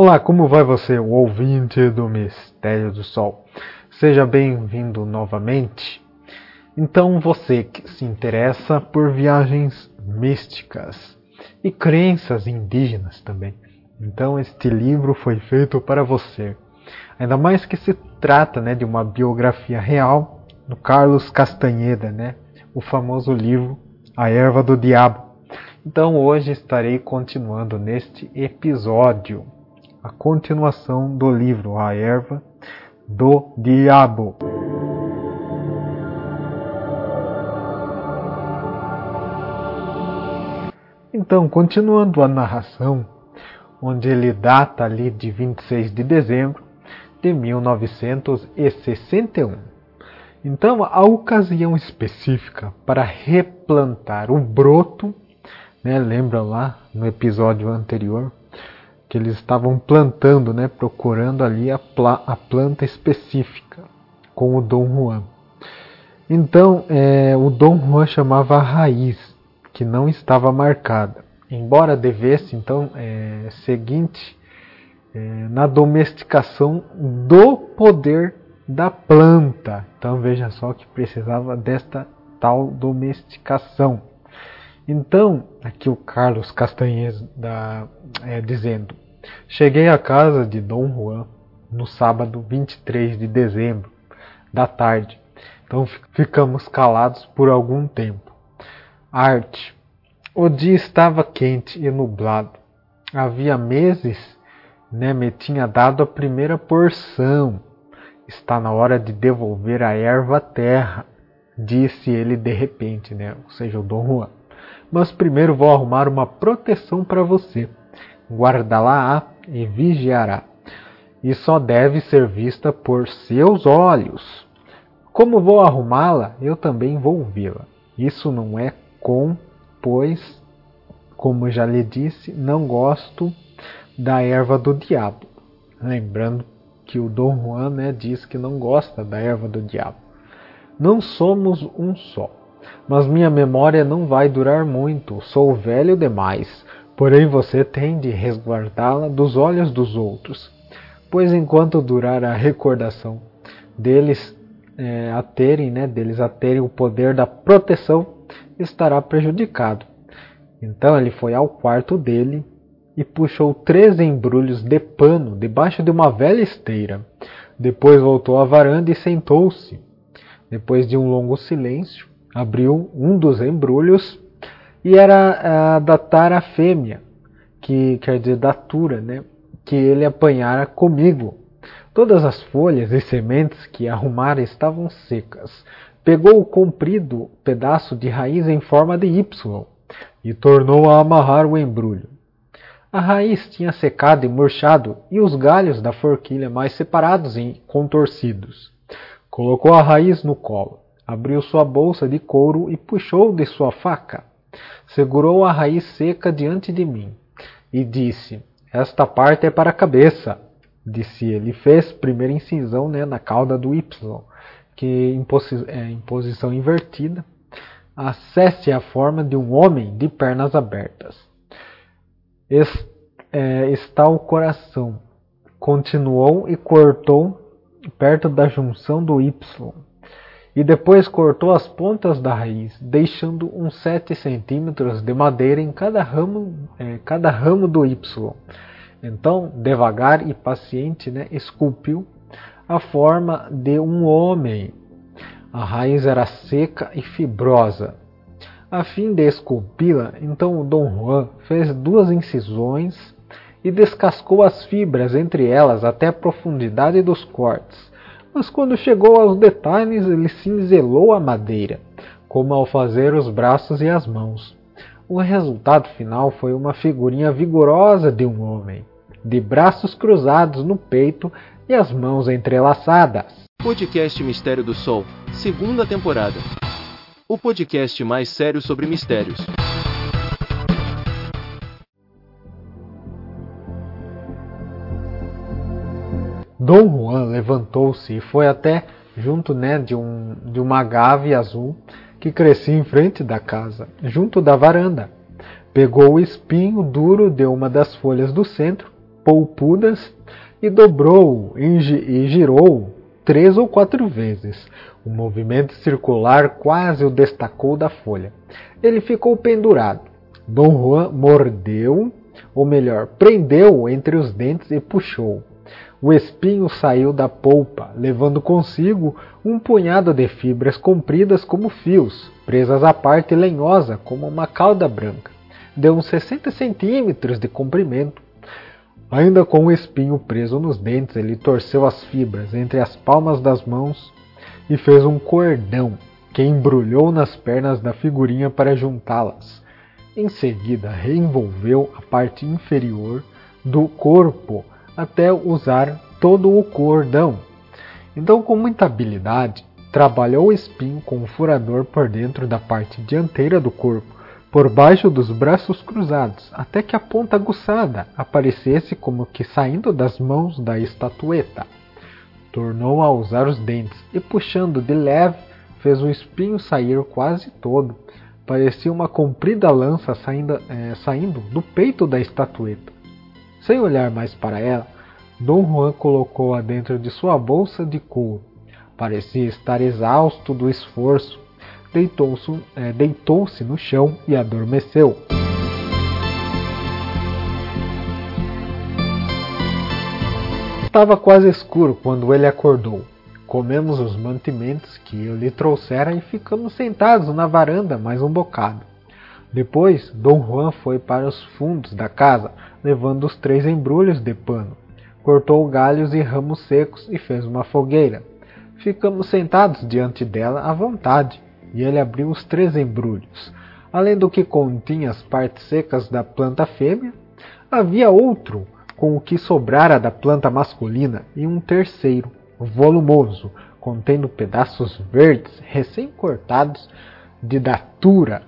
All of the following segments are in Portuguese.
Olá, como vai você, o ouvinte do Mistério do Sol? Seja bem-vindo novamente. Então, você que se interessa por viagens místicas e crenças indígenas também. Então, este livro foi feito para você. Ainda mais que se trata né, de uma biografia real do Carlos Castanheda, né, o famoso livro A Erva do Diabo. Então, hoje estarei continuando neste episódio a continuação do livro A Erva do Diabo. Então, continuando a narração, onde ele data ali de 26 de dezembro de 1961. Então, a ocasião específica para replantar o broto, né, lembra lá no episódio anterior, que eles estavam plantando, né, procurando ali a, a planta específica com o Dom Juan. Então, é, o Dom Juan chamava a raiz, que não estava marcada. Embora devesse, então, é, seguinte, é, na domesticação do poder da planta. Então, veja só que precisava desta tal domesticação. Então, aqui o Carlos Castanhês da, é, dizendo: Cheguei à casa de Dom Juan no sábado 23 de dezembro, da tarde. Então ficamos calados por algum tempo. Arte. O dia estava quente e nublado. Havia meses, né, me tinha dado a primeira porção. Está na hora de devolver a erva à terra, disse ele de repente, né, ou seja, o Dom Juan. Mas primeiro vou arrumar uma proteção para você. Guardá-la-á e vigiará. E só deve ser vista por seus olhos. Como vou arrumá-la, eu também vou vê-la. Isso não é com, pois, como já lhe disse, não gosto da erva do diabo. Lembrando que o Dom Juan né, diz que não gosta da erva do diabo. Não somos um só. Mas minha memória não vai durar muito, sou velho demais. Porém você tem de resguardá-la dos olhos dos outros, pois enquanto durar a recordação deles é, a terem, né, deles a terem o poder da proteção, estará prejudicado. Então ele foi ao quarto dele e puxou três embrulhos de pano debaixo de uma velha esteira. Depois voltou à varanda e sentou-se. Depois de um longo silêncio, abriu um dos embrulhos e era a da tara fêmea, que quer dizer datura, né? que ele apanhara comigo. Todas as folhas e sementes que arrumara estavam secas. Pegou o comprido pedaço de raiz em forma de Y e tornou a amarrar o embrulho. A raiz tinha secado e murchado e os galhos da forquilha mais separados e contorcidos. Colocou a raiz no colo abriu sua bolsa de couro e puxou de sua faca. Segurou a raiz seca diante de mim e disse: Esta parte é para a cabeça. Disse ele. Fez primeira incisão né, na cauda do Y, que em, posi é, em posição invertida acesse a forma de um homem de pernas abertas. É, está o coração. Continuou e cortou perto da junção do Y e depois cortou as pontas da raiz, deixando uns 7 centímetros de madeira em cada ramo, é, cada ramo do Y. Então, devagar e paciente, né, esculpiu a forma de um homem. A raiz era seca e fibrosa. A fim de esculpi-la, então Dom Juan fez duas incisões e descascou as fibras entre elas até a profundidade dos cortes mas quando chegou aos detalhes ele cinzelou a madeira, como ao fazer os braços e as mãos. O resultado final foi uma figurinha vigorosa de um homem, de braços cruzados no peito e as mãos entrelaçadas. Podcast Mistério do Sol, segunda temporada. O podcast mais sério sobre mistérios. Dom Juan levantou-se e foi até junto né, de, um, de uma agave azul que crescia em frente da casa, junto da varanda. Pegou o espinho duro de uma das folhas do centro, polpudas e dobrou e girou três ou quatro vezes. O movimento circular quase o destacou da folha. Ele ficou pendurado. Dom Juan mordeu, ou melhor, prendeu entre os dentes e puxou. O espinho saiu da polpa, levando consigo um punhado de fibras compridas como fios, presas à parte lenhosa como uma cauda branca. Deu uns 60 centímetros de comprimento. Ainda com o espinho preso nos dentes, ele torceu as fibras entre as palmas das mãos e fez um cordão que embrulhou nas pernas da figurinha para juntá-las. Em seguida, reenvolveu a parte inferior do corpo até usar todo o cordão. Então, com muita habilidade, trabalhou o espinho com um furador por dentro da parte dianteira do corpo, por baixo dos braços cruzados, até que a ponta aguçada aparecesse como que saindo das mãos da estatueta. Tornou a usar os dentes e, puxando de leve, fez o espinho sair quase todo. Parecia uma comprida lança saindo, é, saindo do peito da estatueta. Sem olhar mais para ela, Dom Juan colocou-a dentro de sua bolsa de couro. Parecia estar exausto do esforço. Deitou-se é, deitou no chão e adormeceu. Estava quase escuro quando ele acordou. Comemos os mantimentos que eu lhe trouxera e ficamos sentados na varanda mais um bocado. Depois, Dom Juan foi para os fundos da casa, levando os três embrulhos de pano. Cortou galhos e ramos secos e fez uma fogueira. Ficamos sentados diante dela à vontade, e ele abriu os três embrulhos. Além do que continha as partes secas da planta fêmea, havia outro com o que sobrara da planta masculina e um terceiro, volumoso, contendo pedaços verdes recém-cortados de datura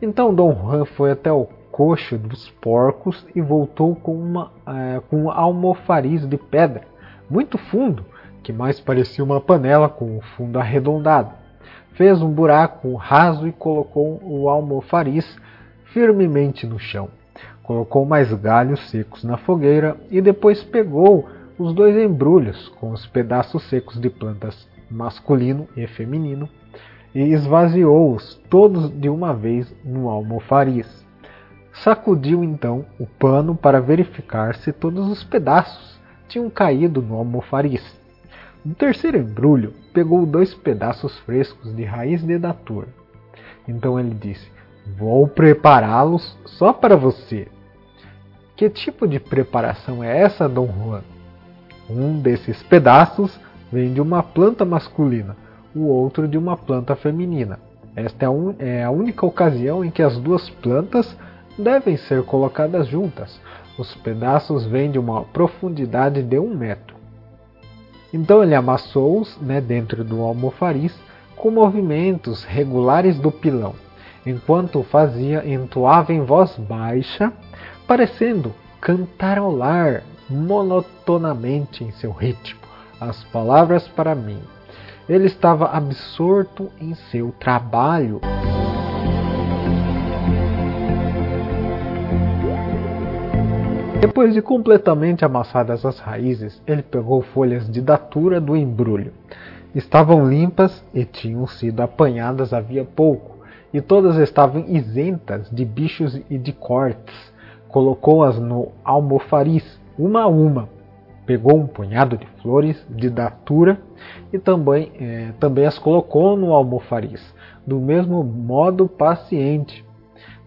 então Dom Juan foi até o coxo dos porcos e voltou com, uma, é, com um almofariz de pedra, muito fundo, que mais parecia uma panela com o um fundo arredondado. Fez um buraco raso e colocou o almofariz firmemente no chão. Colocou mais galhos secos na fogueira e depois pegou os dois embrulhos com os pedaços secos de plantas masculino e feminino e esvaziou-os todos de uma vez no almofariz. Sacudiu então o pano para verificar se todos os pedaços tinham caído no almofariz. No terceiro embrulho, pegou dois pedaços frescos de raiz de datura. Então ele disse: Vou prepará-los só para você. Que tipo de preparação é essa, Dom Juan? Um desses pedaços vem de uma planta masculina o outro de uma planta feminina. Esta é, un, é a única ocasião em que as duas plantas devem ser colocadas juntas. Os pedaços vêm de uma profundidade de um metro. Então ele amassou-os né, dentro do almofariz com movimentos regulares do pilão. Enquanto o fazia, entoava em voz baixa, parecendo cantarolar monotonamente em seu ritmo as palavras para mim. Ele estava absorto em seu trabalho. Depois de completamente amassadas as raízes, ele pegou folhas de datura do embrulho. Estavam limpas e tinham sido apanhadas havia pouco, e todas estavam isentas de bichos e de cortes. Colocou-as no almofariz, uma a uma, pegou um punhado de flores de datura e também, é, também as colocou no almofariz, do mesmo modo paciente.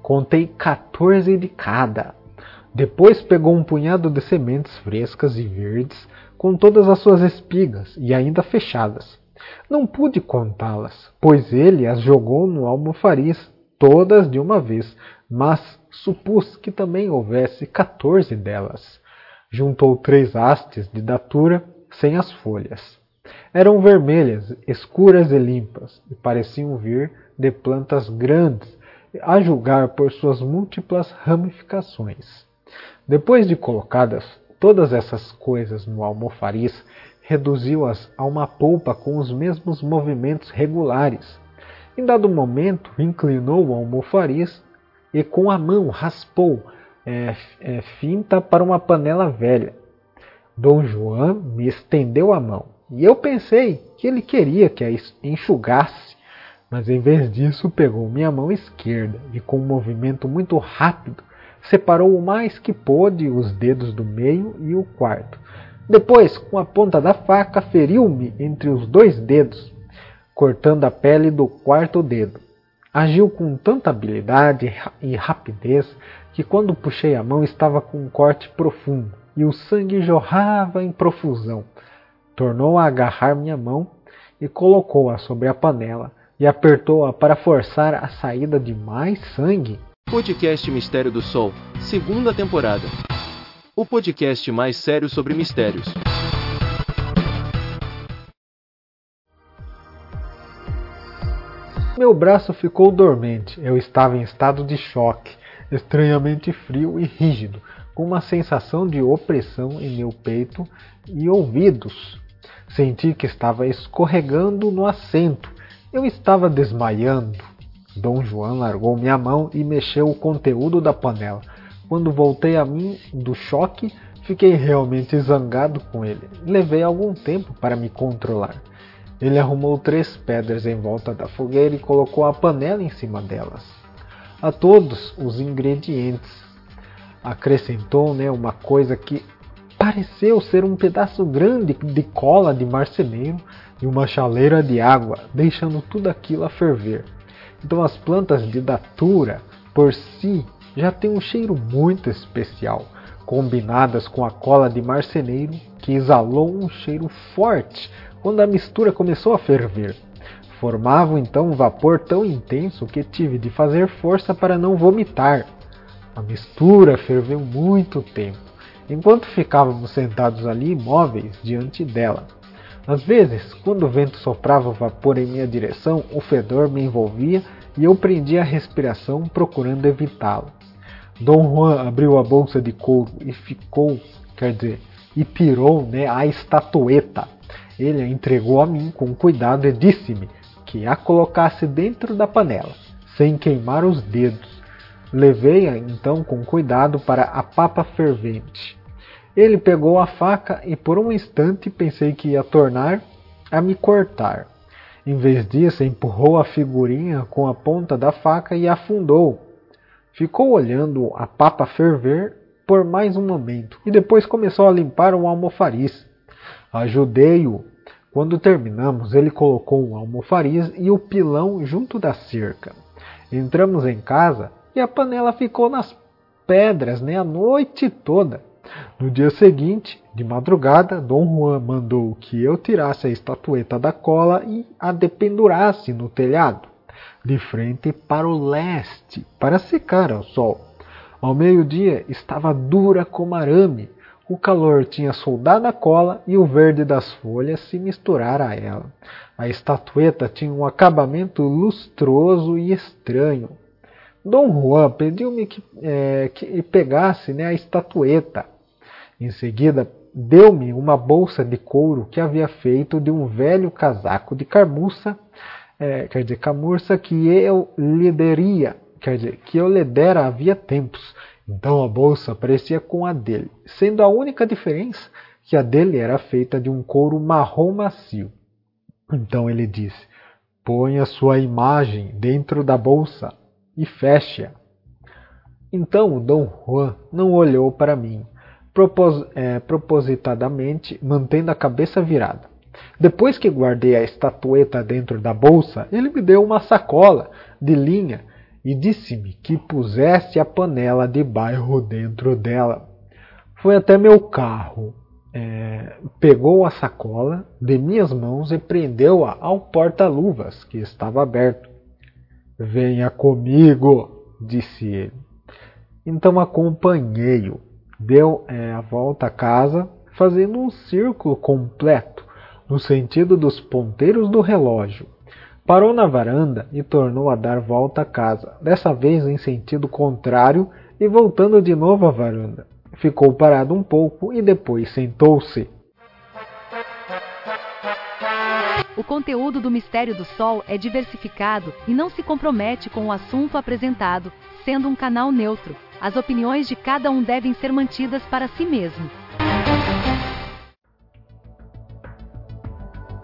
Contei 14 de cada. Depois pegou um punhado de sementes frescas e verdes, com todas as suas espigas e ainda fechadas. Não pude contá-las, pois ele as jogou no almofariz, todas de uma vez, mas supus que também houvesse 14 delas juntou três hastes de datura sem as folhas. Eram vermelhas, escuras e limpas, e pareciam vir de plantas grandes, a julgar por suas múltiplas ramificações. Depois de colocadas todas essas coisas no almofariz, reduziu-as a uma polpa com os mesmos movimentos regulares. Em dado momento, inclinou o almofariz e com a mão raspou é, é, finta para uma panela velha. Dom João me estendeu a mão e eu pensei que ele queria que a enxugasse, mas em vez disso pegou minha mão esquerda e, com um movimento muito rápido, separou o mais que pôde os dedos do meio e o quarto. Depois, com a ponta da faca, feriu-me entre os dois dedos, cortando a pele do quarto dedo. Agiu com tanta habilidade e rapidez que, quando puxei a mão, estava com um corte profundo e o sangue jorrava em profusão. Tornou a agarrar minha mão e colocou-a sobre a panela e apertou-a para forçar a saída de mais sangue. Podcast Mistério do Sol, segunda temporada. O podcast mais sério sobre mistérios. Meu braço ficou dormente. Eu estava em estado de choque, estranhamente frio e rígido, com uma sensação de opressão em meu peito e ouvidos. Senti que estava escorregando no assento. Eu estava desmaiando. Dom João largou minha mão e mexeu o conteúdo da panela. Quando voltei a mim do choque, fiquei realmente zangado com ele. Levei algum tempo para me controlar. Ele arrumou três pedras em volta da fogueira e colocou a panela em cima delas. A todos os ingredientes. Acrescentou né, uma coisa que pareceu ser um pedaço grande de cola de marceneiro e uma chaleira de água, deixando tudo aquilo a ferver. Então as plantas de datura por si já têm um cheiro muito especial, combinadas com a cola de marceneiro que exalou um cheiro forte quando a mistura começou a ferver. Formavam então um vapor tão intenso que tive de fazer força para não vomitar. A mistura ferveu muito tempo, enquanto ficávamos sentados ali imóveis diante dela. Às vezes, quando o vento soprava vapor em minha direção, o fedor me envolvia e eu prendia a respiração procurando evitá-lo. Dom Juan abriu a bolsa de couro e ficou, quer dizer, e tirou né, a estatueta ele a entregou a mim com cuidado e disse-me que a colocasse dentro da panela, sem queimar os dedos. Levei-a então com cuidado para a papa fervente. Ele pegou a faca e por um instante pensei que ia tornar a me cortar. Em vez disso, empurrou a figurinha com a ponta da faca e afundou. Ficou olhando a papa ferver por mais um momento e depois começou a limpar o almofariz. Ajudei-o. Quando terminamos, ele colocou um almofariz e o pilão junto da cerca. Entramos em casa e a panela ficou nas pedras né, a noite toda. No dia seguinte, de madrugada, Dom Juan mandou que eu tirasse a estatueta da cola e a dependurasse no telhado, de frente para o leste, para secar ao sol. Ao meio-dia estava dura como arame, o calor tinha soldado a cola e o verde das folhas se misturara a ela. A estatueta tinha um acabamento lustroso e estranho. Dom Juan pediu-me que, é, que pegasse né, a estatueta. Em seguida, deu-me uma bolsa de couro que havia feito de um velho casaco de carmuça, é, quer dizer, camurça que eu lhe deria, quer dizer, que eu lhe dera havia tempos então a bolsa parecia com a dele, sendo a única diferença que a dele era feita de um couro marrom macio. Então ele disse: Põe a sua imagem dentro da bolsa e feche-a. Então o Dom Juan não olhou para mim, propos é, propositadamente mantendo a cabeça virada. Depois que guardei a estatueta dentro da bolsa, ele me deu uma sacola de linha e disse-me que pusesse a panela de bairro dentro dela. Foi até meu carro, é, pegou a sacola de minhas mãos e prendeu-a ao porta-luvas que estava aberto. Venha comigo, disse ele. Então acompanhei-o. Deu é, a volta à casa, fazendo um círculo completo, no sentido dos ponteiros do relógio Parou na varanda e tornou a dar volta à casa, dessa vez em sentido contrário e voltando de novo à varanda. Ficou parado um pouco e depois sentou-se. O conteúdo do Mistério do Sol é diversificado e não se compromete com o assunto apresentado, sendo um canal neutro. As opiniões de cada um devem ser mantidas para si mesmo.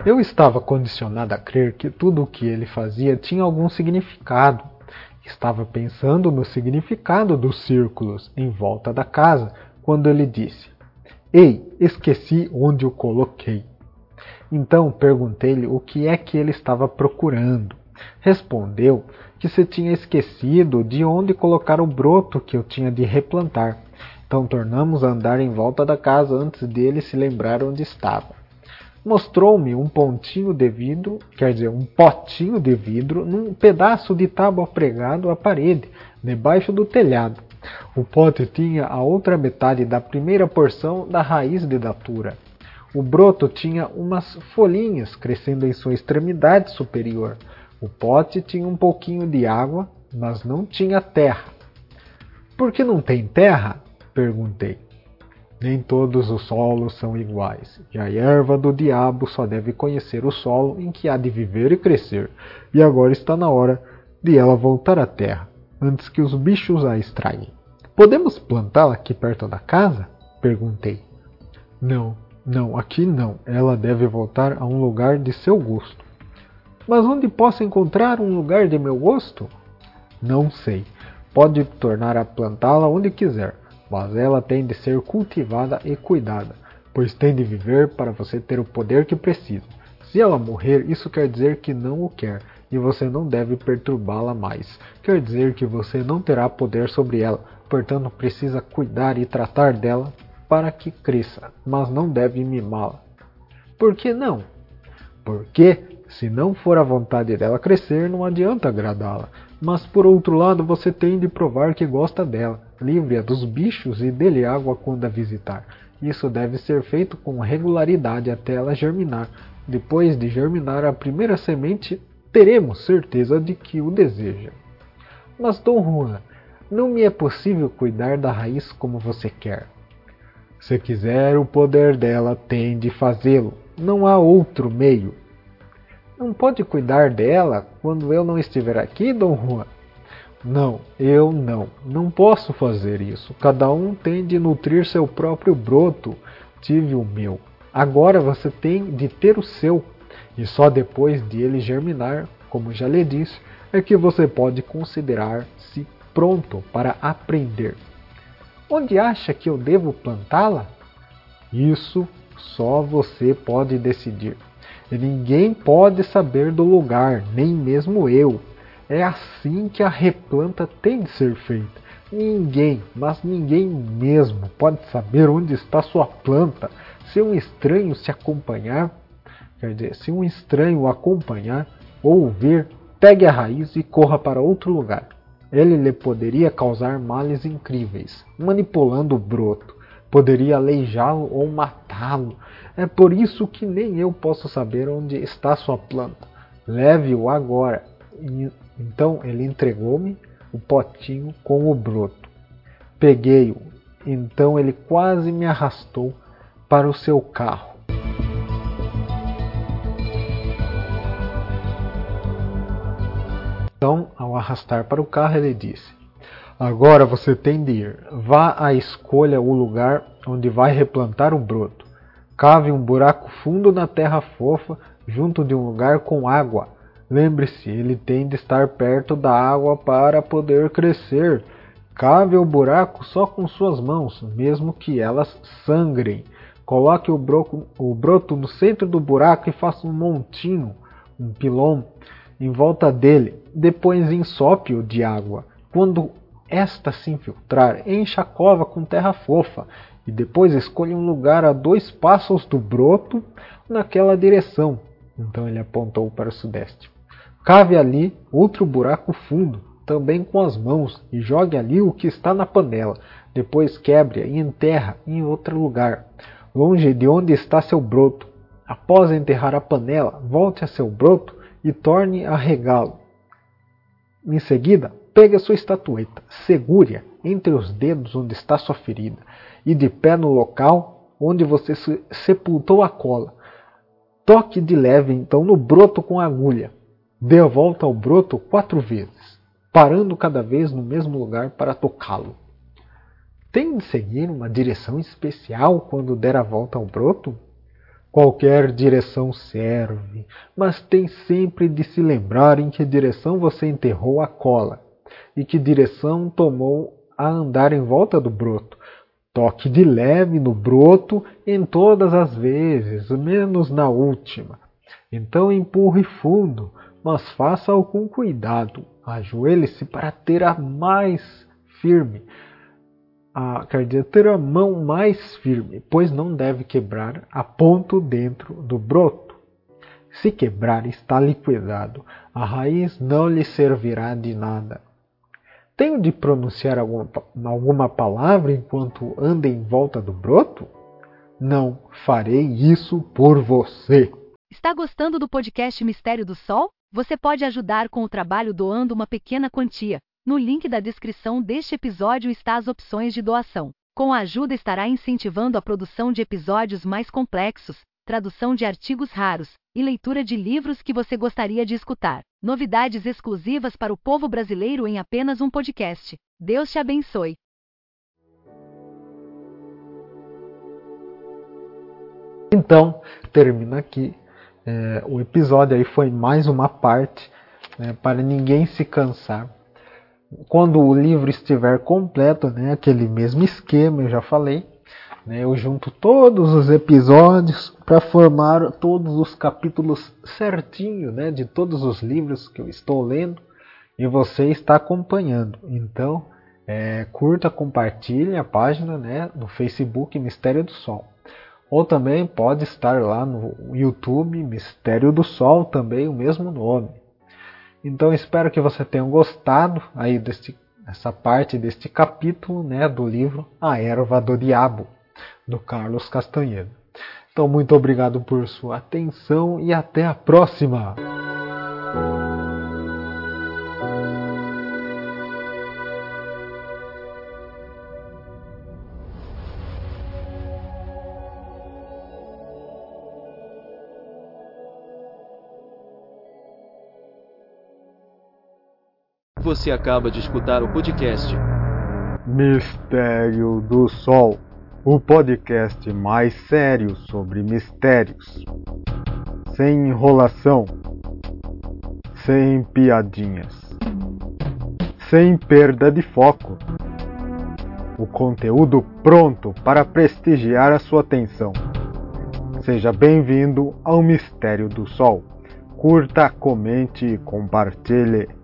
Eu estava condicionado a crer que tudo o que ele fazia tinha algum significado. Estava pensando no significado dos círculos em volta da casa quando ele disse: Ei, esqueci onde o coloquei. Então perguntei-lhe o que é que ele estava procurando. Respondeu que se tinha esquecido de onde colocar o broto que eu tinha de replantar. Então tornamos a andar em volta da casa antes dele se lembrar onde estava mostrou-me um pontinho de vidro, quer dizer, um potinho de vidro, num pedaço de tábua pregado à parede, debaixo do telhado. O pote tinha a outra metade da primeira porção da raiz de datura. O broto tinha umas folhinhas crescendo em sua extremidade superior. O pote tinha um pouquinho de água, mas não tinha terra. Por que não tem terra? perguntei. Nem todos os solos são iguais, e a erva do diabo só deve conhecer o solo em que há de viver e crescer, e agora está na hora de ela voltar à terra, antes que os bichos a extraem. Podemos plantá-la aqui perto da casa? Perguntei. Não, não, aqui não. Ela deve voltar a um lugar de seu gosto. Mas onde posso encontrar um lugar de meu gosto? Não sei. Pode tornar a plantá-la onde quiser mas ela tem de ser cultivada e cuidada, pois tem de viver para você ter o poder que precisa. Se ela morrer, isso quer dizer que não o quer, e você não deve perturbá-la mais. Quer dizer que você não terá poder sobre ela, portanto precisa cuidar e tratar dela para que cresça, mas não deve mimá-la. Por que não? Porque, se não for a vontade dela crescer, não adianta agradá-la. Mas por outro lado, você tem de provar que gosta dela livre-a dos bichos e dê-lhe água quando a visitar. Isso deve ser feito com regularidade até ela germinar. Depois de germinar a primeira semente, teremos certeza de que o deseja. Mas, Dom Juan, não me é possível cuidar da raiz como você quer. Se quiser o poder dela, tem de fazê-lo. Não há outro meio. Não pode cuidar dela quando eu não estiver aqui, Dom Juan? Não, eu não. Não posso fazer isso. Cada um tem de nutrir seu próprio broto. Tive o meu. Agora você tem de ter o seu. E só depois de ele germinar, como já lhe disse, é que você pode considerar-se pronto para aprender. Onde acha que eu devo plantá-la? Isso só você pode decidir. Ninguém pode saber do lugar, nem mesmo eu. É assim que a replanta tem de ser feita. Ninguém, mas ninguém mesmo, pode saber onde está sua planta. Se um estranho se acompanhar, quer dizer, se um estranho acompanhar ou ouvir, pegue a raiz e corra para outro lugar. Ele lhe poderia causar males incríveis, manipulando o broto. Poderia aleijá-lo ou matá-lo. É por isso que nem eu posso saber onde está sua planta. Leve-o agora então ele entregou-me o potinho com o broto. Peguei-o, então ele quase me arrastou para o seu carro. Então, ao arrastar para o carro, ele disse: Agora você tem de ir. Vá à escolha o lugar onde vai replantar o broto. Cave um buraco fundo na terra fofa, junto de um lugar com água Lembre-se, ele tem de estar perto da água para poder crescer. Cave o buraco só com suas mãos, mesmo que elas sangrem. Coloque o, broco, o broto no centro do buraco e faça um montinho, um pilão, em volta dele. Depois ensope-o de água. Quando esta se infiltrar, encha a cova com terra fofa e depois escolha um lugar a dois passos do broto naquela direção. Então ele apontou para o sudeste. Cave ali outro buraco fundo, também com as mãos, e jogue ali o que está na panela. Depois quebre e enterra em outro lugar, longe de onde está seu broto. Após enterrar a panela, volte a seu broto e torne a regá-lo. Em seguida, pegue a sua estatueta, segure-a entre os dedos onde está sua ferida e de pé no local onde você sepultou a cola. Toque de leve então no broto com a agulha. Dê a volta ao broto quatro vezes, parando cada vez no mesmo lugar para tocá-lo. Tem de seguir uma direção especial quando der a volta ao broto? Qualquer direção serve, mas tem sempre de se lembrar em que direção você enterrou a cola e que direção tomou a andar em volta do broto. Toque de leve no broto em todas as vezes, menos na última. Então empurre fundo, mas faça-o com cuidado. Ajoelhe-se para ter a mais firme, a, quer dizer, ter a mão mais firme, pois não deve quebrar a ponto dentro do broto. Se quebrar, está liquidado. A raiz não lhe servirá de nada. Tenho de pronunciar alguma, alguma palavra enquanto anda em volta do broto? Não farei isso por você. Está gostando do podcast Mistério do Sol? Você pode ajudar com o trabalho doando uma pequena quantia. No link da descrição deste episódio está as opções de doação. Com a ajuda estará incentivando a produção de episódios mais complexos, tradução de artigos raros e leitura de livros que você gostaria de escutar. Novidades exclusivas para o povo brasileiro em apenas um podcast. Deus te abençoe. Então, termina aqui. É, o episódio aí foi mais uma parte né, para ninguém se cansar. Quando o livro estiver completo, né, aquele mesmo esquema, eu já falei, eu junto todos os episódios para formar todos os capítulos certinho né, de todos os livros que eu estou lendo e você está acompanhando. Então, é, curta, compartilhe a página né, no Facebook Mistério do Sol. Ou também pode estar lá no YouTube Mistério do Sol, também o mesmo nome. Então espero que você tenha gostado aí deste, essa parte deste capítulo né, do livro A Erva do Diabo, do Carlos Castanheira. Então muito obrigado por sua atenção e até a próxima! Você acaba de escutar o podcast Mistério do Sol o podcast mais sério sobre mistérios. Sem enrolação, sem piadinhas, sem perda de foco. O conteúdo pronto para prestigiar a sua atenção. Seja bem-vindo ao Mistério do Sol. Curta, comente e compartilhe.